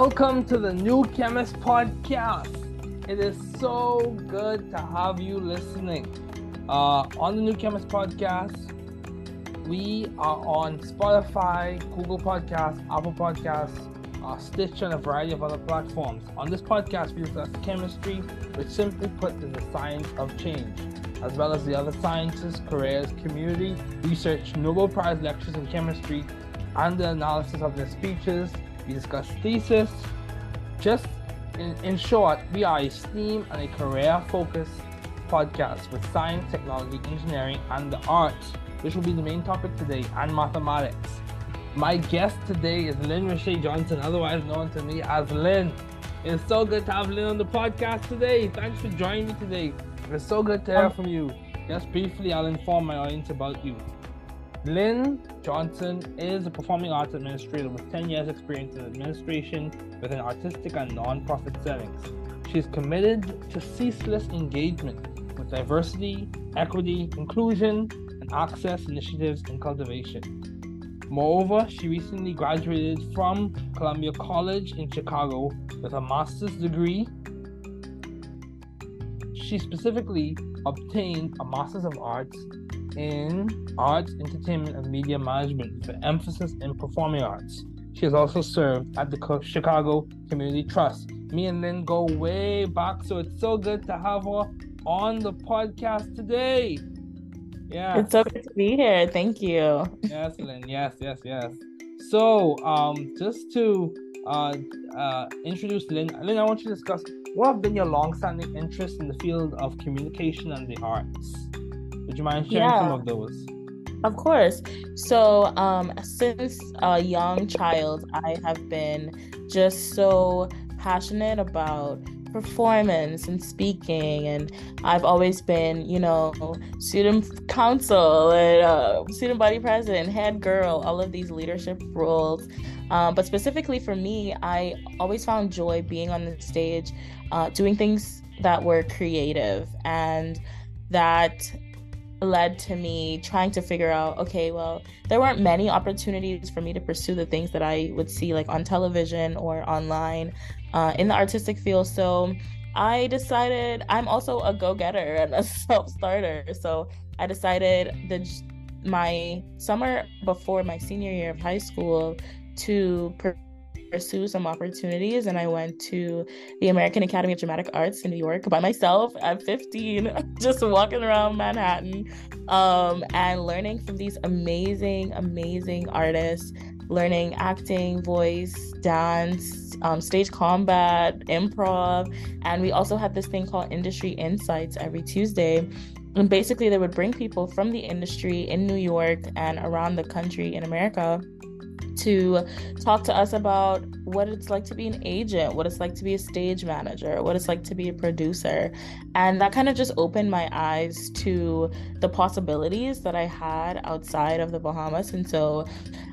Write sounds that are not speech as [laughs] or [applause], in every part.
Welcome to the New Chemist Podcast. It is so good to have you listening. Uh, on the New Chemist Podcast, we are on Spotify, Google Podcasts, Apple Podcasts, uh, Stitch, and a variety of other platforms. On this podcast, we discuss chemistry, which simply put is the science of change, as well as the other sciences, careers, community, research, Nobel Prize lectures in chemistry, and the analysis of their speeches we discuss thesis. Just in, in short, we are a STEAM and a career focused podcast with science, technology, engineering, and the arts, which will be the main topic today, and mathematics. My guest today is Lynreshay Johnson, otherwise known to me as Lynn. It's so good to have Lynn on the podcast today. Thanks for joining me today. It's so good to hear um, from you. Just briefly, I'll inform my audience about you. Lynn Johnson is a performing arts administrator with 10 years experience in administration within artistic and non-profit settings. She is committed to ceaseless engagement with diversity, equity, inclusion, and access initiatives and cultivation. Moreover, she recently graduated from Columbia College in Chicago with a master's degree. She specifically obtained a master's of arts in arts, entertainment, and media management with an emphasis in performing arts. She has also served at the Chicago Community Trust. Me and Lynn go way back, so it's so good to have her on the podcast today. Yeah. It's so good to be here. Thank you. Yes, Lynn. Yes, yes, yes. So, um, just to uh, uh, introduce Lynn, Lynn, I want you to discuss what have been your long-standing interests in the field of communication and the arts. You mind sharing yeah. some of those? Of course. So, um, since a young child, I have been just so passionate about performance and speaking and i've always been you know student council and uh, student body president head girl all of these leadership roles um, but specifically for me i always found joy being on the stage uh, doing things that were creative and that led to me trying to figure out okay well there weren't many opportunities for me to pursue the things that i would see like on television or online uh, in the artistic field. So i decided i'm also a go-getter and a [laughs] self-starter. So i decided that my summer before my senior year of high school to some opportunities and I went to the American Academy of Dramatic Arts in New York by myself at 15, [laughs] just walking around Manhattan um, and learning from these amazing, amazing artists, learning acting, voice, dance, um, stage combat, improv. And we also had this thing called Industry Insights every Tuesday. And basically, they would bring people from the industry in New York and around the country in America to talk to us about what it's like to be an agent, what it's like to be a stage manager, what it's like to be a producer. And that kind of just opened my eyes to the possibilities that I had outside of the Bahamas. And so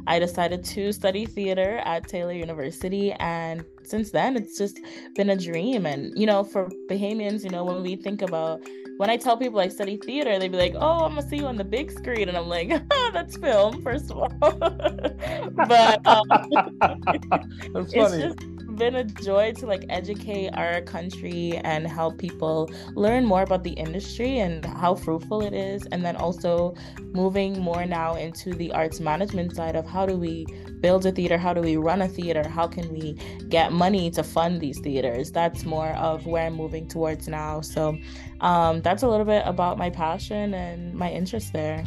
I decided to study theater at Taylor University. And since then, it's just been a dream. And, you know, for Bahamians, you know, when we think about when I tell people I study theater, they'd be like, "Oh, I'm gonna see you on the big screen," and I'm like, oh, [laughs] "That's film, first of all." [laughs] but um, [laughs] That's it's just been a joy to like educate our country and help people learn more about the industry and how fruitful it is, and then also moving more now into the arts management side of how do we build a theater, how do we run a theater, how can we get money to fund these theaters. That's more of where I'm moving towards now. So um, that's a little bit about my passion and my interest there.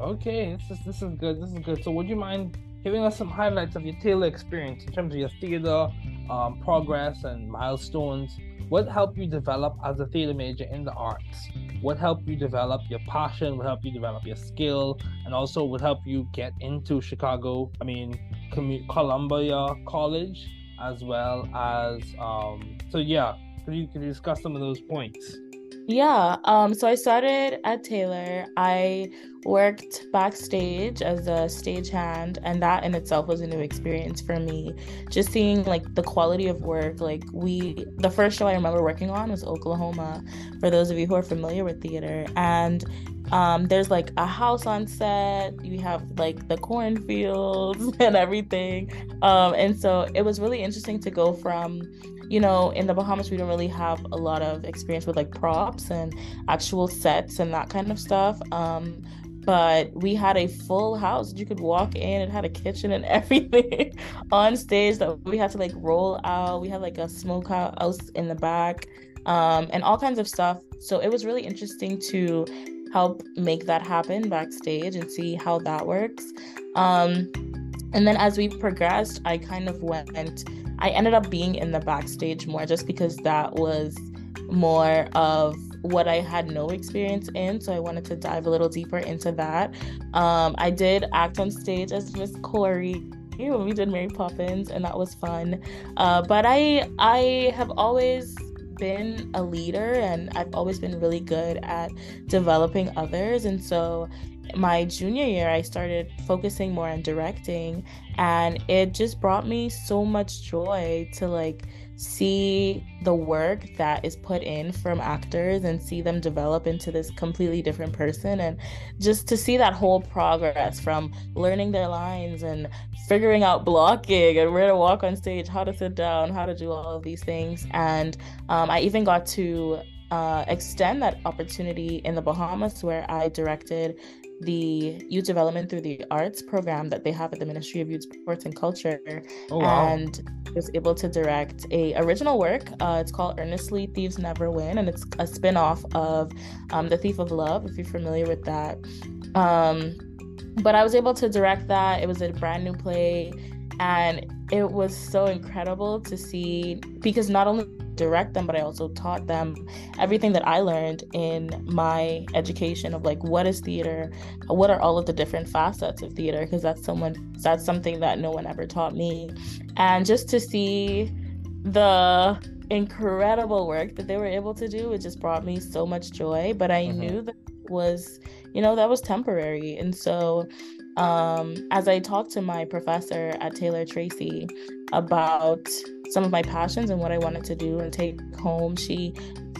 Okay, this is this is good. This is good. So would you mind giving us some highlights of your Taylor experience in terms of your theater um, progress and milestones? What helped you develop as a theater major in the arts? What helped you develop your passion? What helped you develop your skill? And also, what helped you get into Chicago? I mean, Columbia College, as well as um, so yeah. Could you could you discuss some of those points? Yeah. Um, so I started at Taylor. I worked backstage as a stagehand, and that in itself was a new experience for me. Just seeing like the quality of work. Like we, the first show I remember working on was Oklahoma. For those of you who are familiar with theater, and um, there's like a house on set. You have like the cornfields [laughs] and everything. Um, and so it was really interesting to go from you know, in the Bahamas, we don't really have a lot of experience with like props and actual sets and that kind of stuff. Um, but we had a full house. You could walk in. It had a kitchen and [laughs] everything [laughs] on stage that we had to like roll out. We had like a smokehouse in the back um, and all kinds of stuff. So it was really interesting to help make that happen backstage and see how that works. Um, and then as we progressed, I kind of went I ended up being in the backstage more just because that was more of what I had no experience in. So I wanted to dive a little deeper into that. Um, I did act on stage as Miss Corry when we did Mary Poppins, and that was fun. Uh, but I I have always been a leader and I've always been really good at developing others. And so my junior year, I started focusing more on directing, and it just brought me so much joy to like see the work that is put in from actors and see them develop into this completely different person and just to see that whole progress from learning their lines and figuring out blocking and where to walk on stage how to sit down how to do all of these things and um, i even got to uh, extend that opportunity in the Bahamas, where I directed the youth development through the arts program that they have at the Ministry of Youth Sports and Culture, oh, wow. and was able to direct a original work. Uh, it's called Earnestly Thieves Never Win, and it's a spin-off of um, The Thief of Love, if you're familiar with that. Um, but I was able to direct that. It was a brand new play, and it was so incredible to see because not only direct them, but I also taught them everything that I learned in my education of like what is theater, what are all of the different facets of theater, because that's someone that's something that no one ever taught me. And just to see the incredible work that they were able to do, it just brought me so much joy. But I mm-hmm. knew that was, you know, that was temporary. And so um, as I talked to my professor at Taylor Tracy about some of my passions and what I wanted to do and take home, she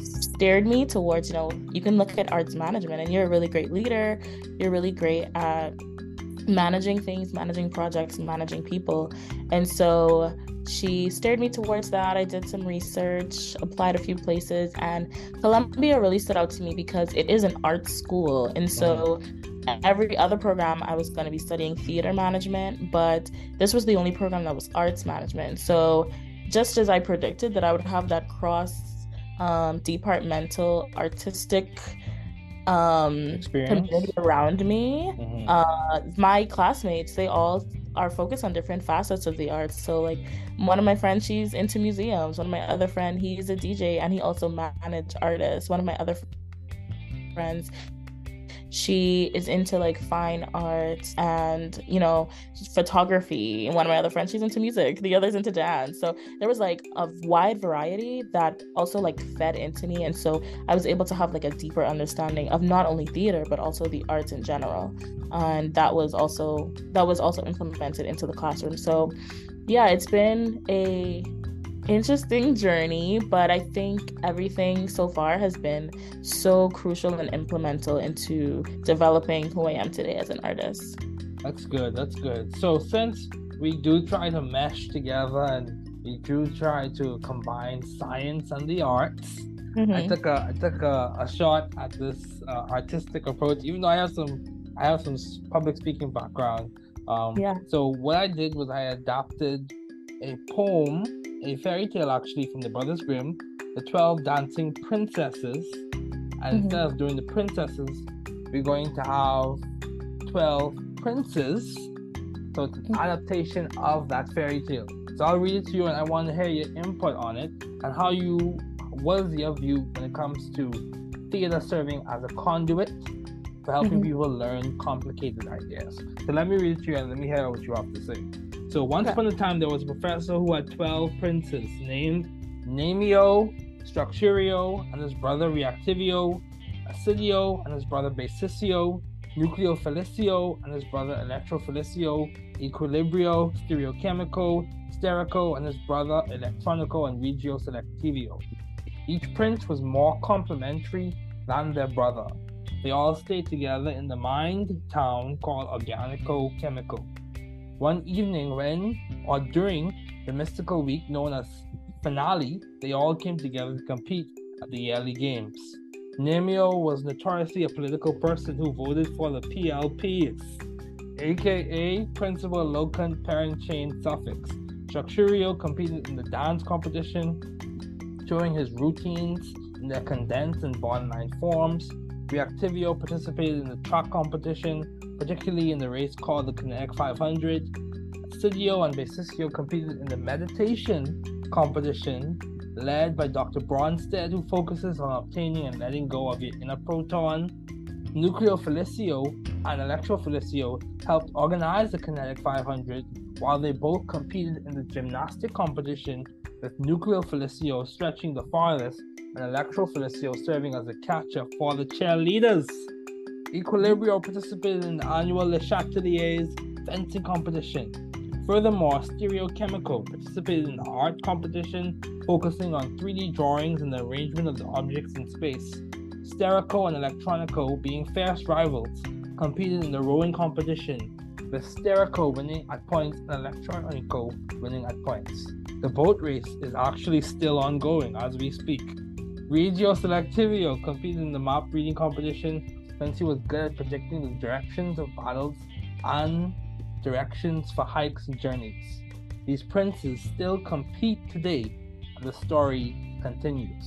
steered me towards, you know, you can look at arts management and you're a really great leader. You're really great at managing things, managing projects, managing people. And so she steered me towards that. I did some research, applied a few places, and Columbia really stood out to me because it is an art school. And so every other program I was going to be studying theater management, but this was the only program that was arts management. So just as I predicted that I would have that cross um, departmental artistic um, community around me, mm-hmm. uh, my classmates they all are focused on different facets of the arts. So like one of my friends, she's into museums. One of my other friend, he's a DJ and he also managed artists. One of my other friends she is into like fine arts and you know photography. And one of my other friends she's into music. The other's into dance. So there was like a wide variety that also like fed into me. And so i was able to have like a deeper understanding of not only theater but also the arts in general. And that was also that was also implemented into the classroom. So yeah it's been a interesting journey, but I think everything so far has been so crucial and implemental into developing who I am today as an artist. That's good. That's good. So since we do try to mesh together and we do try to combine science and the arts, mm-hmm. I took a I took a, a shot at this uh, artistic approach, even though I have some I have some public speaking background. Um, yeah. So what I did was I adopted a poem a fairy tale actually from the Brothers Grimm, the 12 Dancing Princesses. And mm-hmm. instead of doing the princesses, we're going to have 12 princes. So it's an mm-hmm. adaptation of that fairy tale. So I'll read it to you and I want to hear your input on it and how you, what is your view when it comes to theater serving as a conduit for helping mm-hmm. people learn complicated ideas. So let me read it to you and let me hear what you have to say. So once okay. upon a time, there was a professor who had 12 princes named Namio, Structurio, and his brother Reactivio, Acidio, and his brother Basiccio, Nucleofelicio, and his brother Electrofelicio, Equilibrio, Stereochemico, Sterico, and his brother Electronico and Regio Selectivio. Each prince was more complementary than their brother. They all stayed together in the mined town called Organico Chemical. One evening, when or during the mystical week known as Finale, they all came together to compete at the yearly games. Nemio was notoriously a political person who voted for the PLPs, aka Principal Locant Parent Chain Suffix. Structurio competed in the dance competition, showing his routines in their condensed and bond line forms. Reactivio participated in the track competition, particularly in the race called the Kinetic 500. Studio and Basiccio competed in the meditation competition led by Dr. Bronsted, who focuses on obtaining and letting go of your inner proton. Nucleofelicio and Electrofelicio helped organize the Kinetic 500 while they both competed in the gymnastic competition, with Nucleofelicio stretching the farthest and Electrofelicio serving as a catcher for the cheerleaders. Equilibrio participated in the annual Le Chateliers fencing competition. Furthermore, Stereochemical participated in the art competition, focusing on 3D drawings and the arrangement of the objects in space. Sterico and Electronico, being fierce rivals, competed in the rowing competition, with Sterico winning at points and Electronico winning at points. The boat race is actually still ongoing as we speak. Regio Selectivio competed in the map reading competition he was good at predicting the directions of battles and directions for hikes and journeys. These princes still compete today, and the story continues.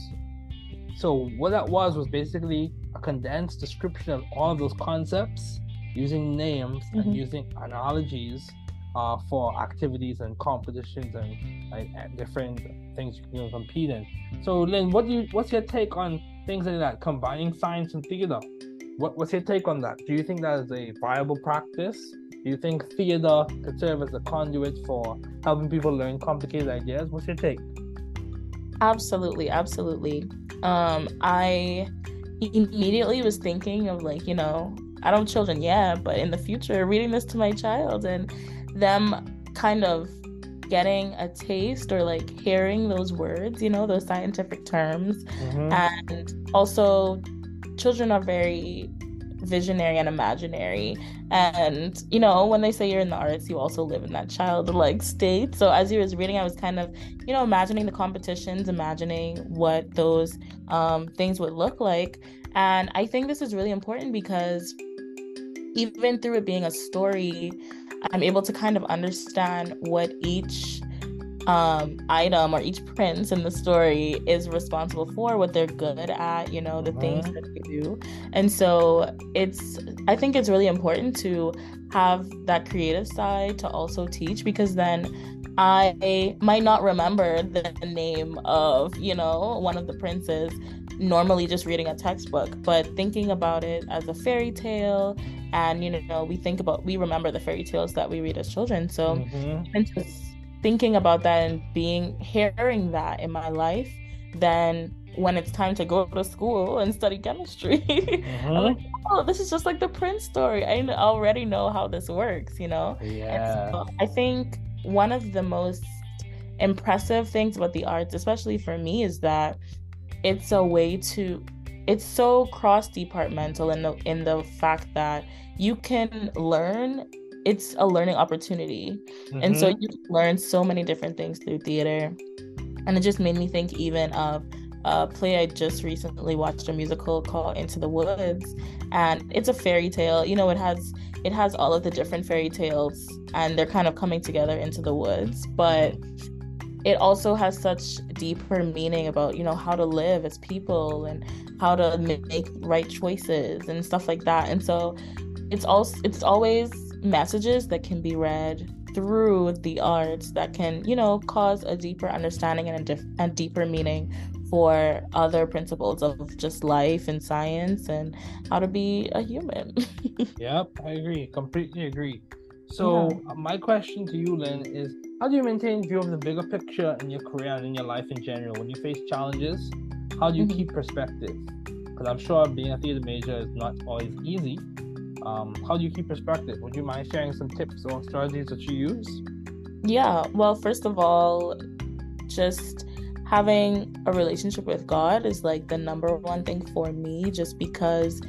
So, what that was was basically a condensed description of all of those concepts using names mm-hmm. and using analogies uh, for activities and competitions and like, different things you can compete in. So, Lynn, what do you, what's your take on things like that, combining science and theater? What, what's your take on that? Do you think that is a viable practice? Do you think theater could serve as a conduit for helping people learn complicated ideas? What's your take? Absolutely, absolutely. Um, I immediately was thinking of like, you know, I don't have children yet, but in the future, reading this to my child and them kind of getting a taste or like hearing those words, you know, those scientific terms. Mm-hmm. And also, children are very visionary and imaginary. And, you know, when they say you're in the arts, you also live in that childlike state. So as you was reading, I was kind of, you know, imagining the competitions, imagining what those um, things would look like. And I think this is really important because even through it being a story, I'm able to kind of understand what each um, item or each prince in the story is responsible for, what they're good at, you know, the uh-huh. things that they do. And so it's, I think it's really important to have that creative side to also teach because then I might not remember the name of, you know, one of the princes normally just reading a textbook, but thinking about it as a fairy tale and you know, we think about we remember the fairy tales that we read as children. So mm-hmm. and thinking about that and being hearing that in my life, then when it's time to go to school and study chemistry, mm-hmm. [laughs] I'm like, oh, this is just like the Prince story. I already know how this works, you know? Yeah. So I think one of the most impressive things about the arts, especially for me, is that it's a way to it's so cross departmental in the in the fact that you can learn it's a learning opportunity. Mm-hmm. And so mm-hmm. you learn so many different things through theater. And it just made me think even of a play I just recently watched a musical called Into the Woods. And it's a fairy tale. You know, it has it has all of the different fairy tales and they're kind of coming together into the woods. But it also has such deeper meaning about, you know, how to live as people and how to make right choices and stuff like that. And so it's also it's always messages that can be read through the arts that can, you know, cause a deeper understanding and a, dif- and deeper meaning for other principles of just life and science and how to be a human. [laughs] yep, I agree. Completely agree. So yeah. my question to you, Lynn, is how do you maintain view of the bigger picture in your career and in your life in general? When you face challenges, how do you mm-hmm. keep perspective? Because I'm sure being a theater major is not always easy. Um, how do you keep perspective? Would you mind sharing some tips or strategies that you use? Yeah, well, first of all, just having a relationship with God is like the number one thing for me, just because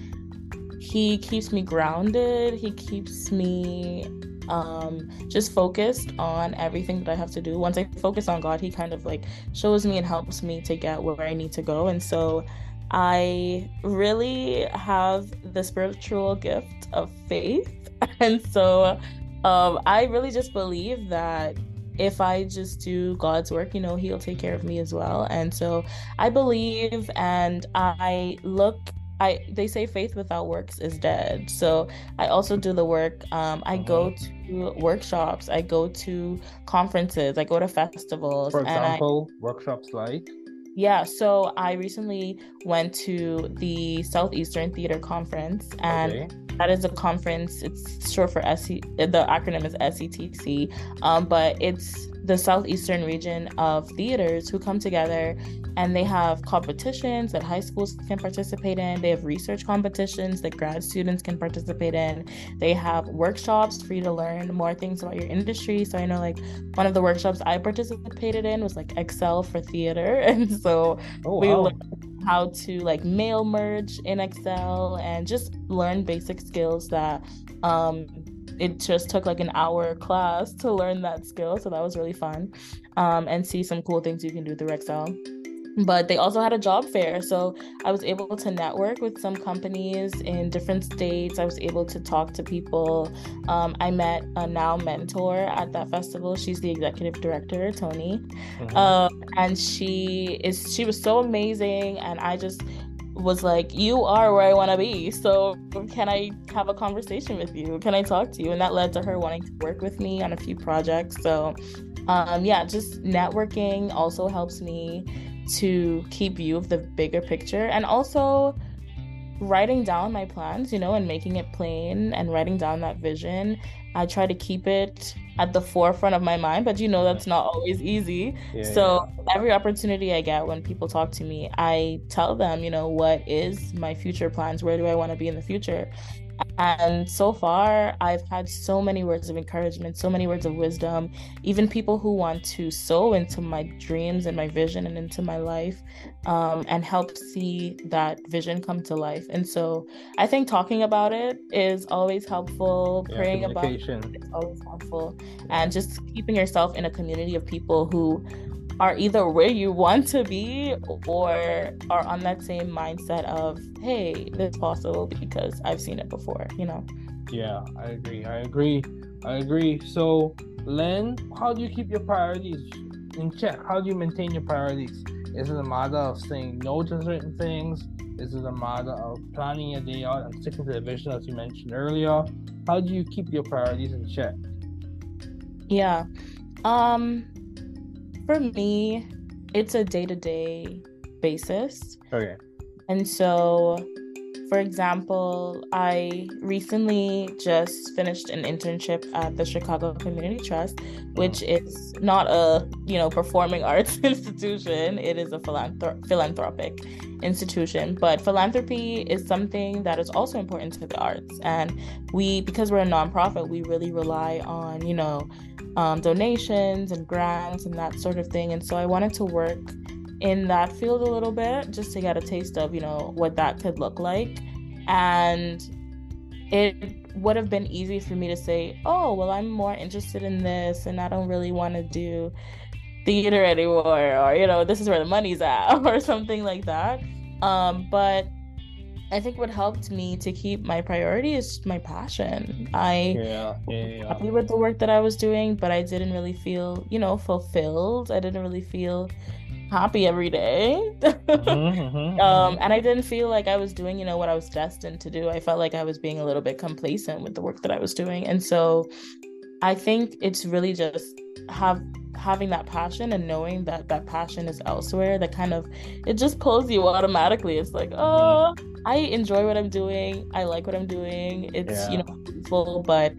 He keeps me grounded. He keeps me um just focused on everything that I have to do. Once I focus on God, he kind of like shows me and helps me to get where I need to go. And so I really have the spiritual gift of faith. [laughs] And so um I really just believe that if I just do God's work, you know, He'll take care of me as well. And so I believe and I look I they say faith without works is dead. So I also do the work. Um, I go mm-hmm. to workshops. I go to conferences. I go to festivals. For example, I, workshops like. Yeah, so I recently went to the Southeastern Theater Conference, and okay. that is a conference. It's short for SC. The acronym is SETC, um, but it's the southeastern region of theaters who come together and they have competitions that high schools can participate in. They have research competitions that grad students can participate in. They have workshops for you to learn more things about your industry. So I know like one of the workshops I participated in was like Excel for theater. [laughs] And so oh, we wow. learned how to like mail merge in Excel and just learn basic skills that um it just took like an hour class to learn that skill so that was really fun um, and see some cool things you can do through excel. But they also had a job fair so i was able to network with some companies in different states. I was able to talk to people. Um, i met a now mentor at that festival. She's the executive director tony. Mm-hmm. um, and she is she was so amazing and i just was like, You are where I want to be. So, can I have a conversation with you? Can I talk to you? And that led to her wanting to work with me on a few projects. So, um, yeah, just networking also helps me to keep view of the bigger picture and also writing down my plans, you know, and making it plain and writing down that vision. I try to keep it at the forefront of my mind, but you know that's not always easy. Yeah, so yeah. every opportunity I get when people talk to me, I tell them, you know, what is my future plans? Where do I want to be in the future? And so far, I've had so many words of encouragement, so many words of wisdom, even people who want to sow into my dreams and my vision and into my life um, and help see that vision come to life. And so I think talking about it is always helpful, yeah, praying about it is always helpful, and just keeping yourself in a community of people who are either where you want to be or are on that same mindset of hey this is possible because i've seen it before you know? Yeah i agree i agree i agree. So len how do you keep your priorities in check? How do you maintain your priorities? Is it a matter of saying no to certain things? Is it a matter of planning your day out and sticking to the vision as you mentioned earlier? How do you keep your priorities in check? Yeah um for me, it's a day to day basis. Okay. And so, for example, I recently just finished an internship at the Chicago Community Trust, which is not a you know performing [laughs] arts institution. It is a philanthrop- philanthropic institution, but philanthropy is something that is also important to the arts. And we, because we're a nonprofit, we really rely on you know um, donations and grants and that sort of thing. And so I wanted to work in that field a little bit just to get a taste of, you know, what that could look like. And it would have been easy for me to say, oh, well, I'm more interested in this and I don't really want to do theater anymore, or, you know, this is where the money's at, [laughs] or something like that. Um, but I think what helped me to keep my priority is my passion. I yeah, yeah, yeah. happy with the work that I was doing, but I didn't really feel, you know, fulfilled. I didn't really feel happy every day. mm-hmm, [laughs] mm-hmm, um, and I didn't feel like I was doing, you know, what I was destined to do. I felt like I was being a little bit complacent with the work that I was doing. And so I think it's really just have having that passion and knowing that that passion is elsewhere that kind of it just pulls you automatically it's like oh i enjoy what i'm doing i like what i'm doing it's yeah. you know beautiful but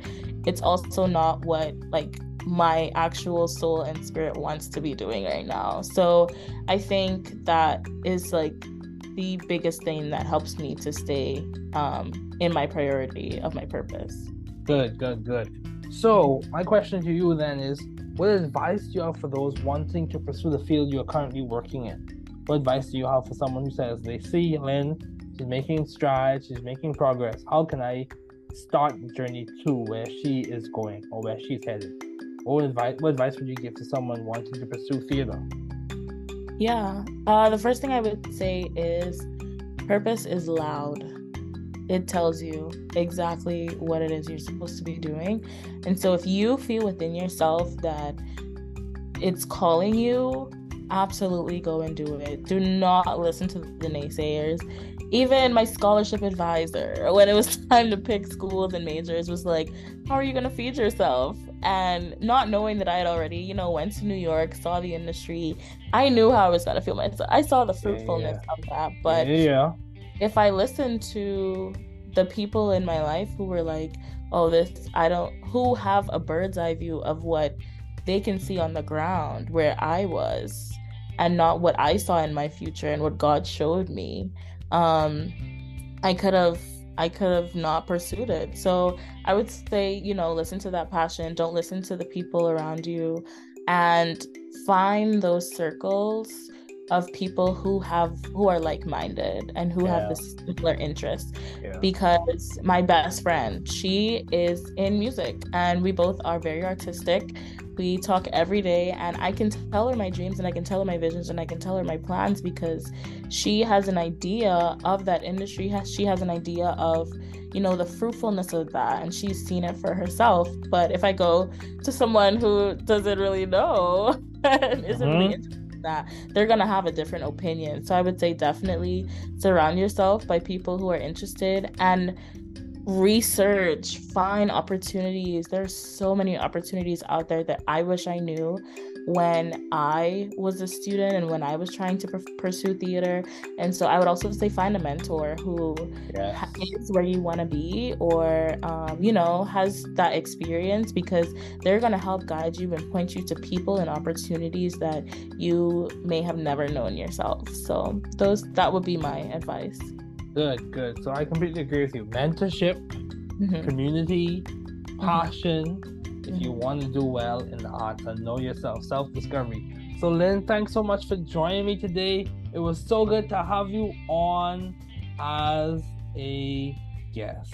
it's also not what like my actual soul and spirit wants to be doing right now. So I think that is like the biggest thing that helps me to stay um, in my priority of my purpose. Good, good, good. So my question to you then is what advice do you have for those wanting to pursue the field you're currently working in? What advice do you have for someone who says they see Lynn, she's making strides, she's making progress. How can I start the journey to where she is going or where she's headed? What advice what advice would you give to someone wanting to pursue theater? Yeah. Uh, the first thing I would say is purpose is loud. It tells you exactly what it is you're supposed to be doing. And so if you feel within yourself that it's calling you, absolutely go and do it. Do not listen to the naysayers. Even my scholarship advisor, when it was [laughs] time to pick schools and majors, was like, How are you going to feed yourself? And not knowing that I had already, you know, went to New York, saw the industry, I knew how I was going to feel myself. I saw the fruitfulness yeah, of that. But yeah. if I listened to the people in my life who were like, Oh, this, I don't, who have a bird's eye view of what they can see on the ground where I was and not what I saw in my future and what God showed me, um, I could have I could have not pursued it. So I would say, you know, listen to that passion. Don't listen to the people around you and find those circles of people who have who are like-minded and who yeah. have this similar interest yeah. because my best friend she is in music and we both are very artistic we talk every day and i can tell her my dreams and i can tell her my visions and i can tell her my plans because she has an idea of that industry she has an idea of you know the fruitfulness of that and she's seen it for herself but if i go to someone who doesn't really know [laughs] and isn't mm-hmm. really interested that they're going to have a different opinion. So I would say definitely surround yourself by people who are interested and research, find opportunities. There's so many opportunities out there that I wish I knew when I was a student and when I was trying to pursue theater. And so I would also say find a mentor who yes. is where you want to be or, um, you know, has that experience because they're going to help guide you and point you to people and opportunities that you may have never known yourself. So those that would be my advice. Good, good. So I completely agree with you. Mentorship, mm-hmm. community, passion. Mm-hmm if you want to do well in the arts and know yourself, self discovery. So, Lynn, thanks so much for joining me today. It was so good to have you on as a guest.